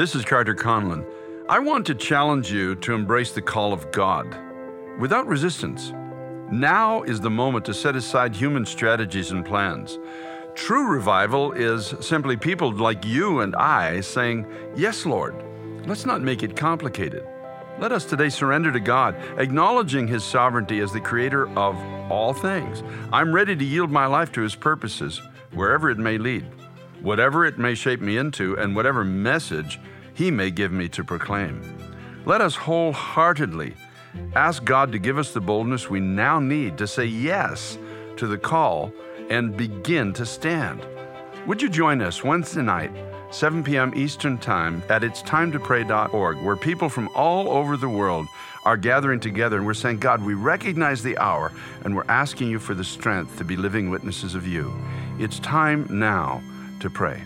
This is Carter Conlon. I want to challenge you to embrace the call of God without resistance. Now is the moment to set aside human strategies and plans. True revival is simply people like you and I saying, Yes, Lord. Let's not make it complicated. Let us today surrender to God, acknowledging His sovereignty as the creator of all things. I'm ready to yield my life to His purposes, wherever it may lead, whatever it may shape me into, and whatever message He may give me to proclaim. Let us wholeheartedly ask God to give us the boldness we now need to say yes to the call and begin to stand. Would you join us Wednesday night? 7 p.m. Eastern Time at itstimetopray.org, where people from all over the world are gathering together and we're saying, God, we recognize the hour and we're asking you for the strength to be living witnesses of you. It's time now to pray.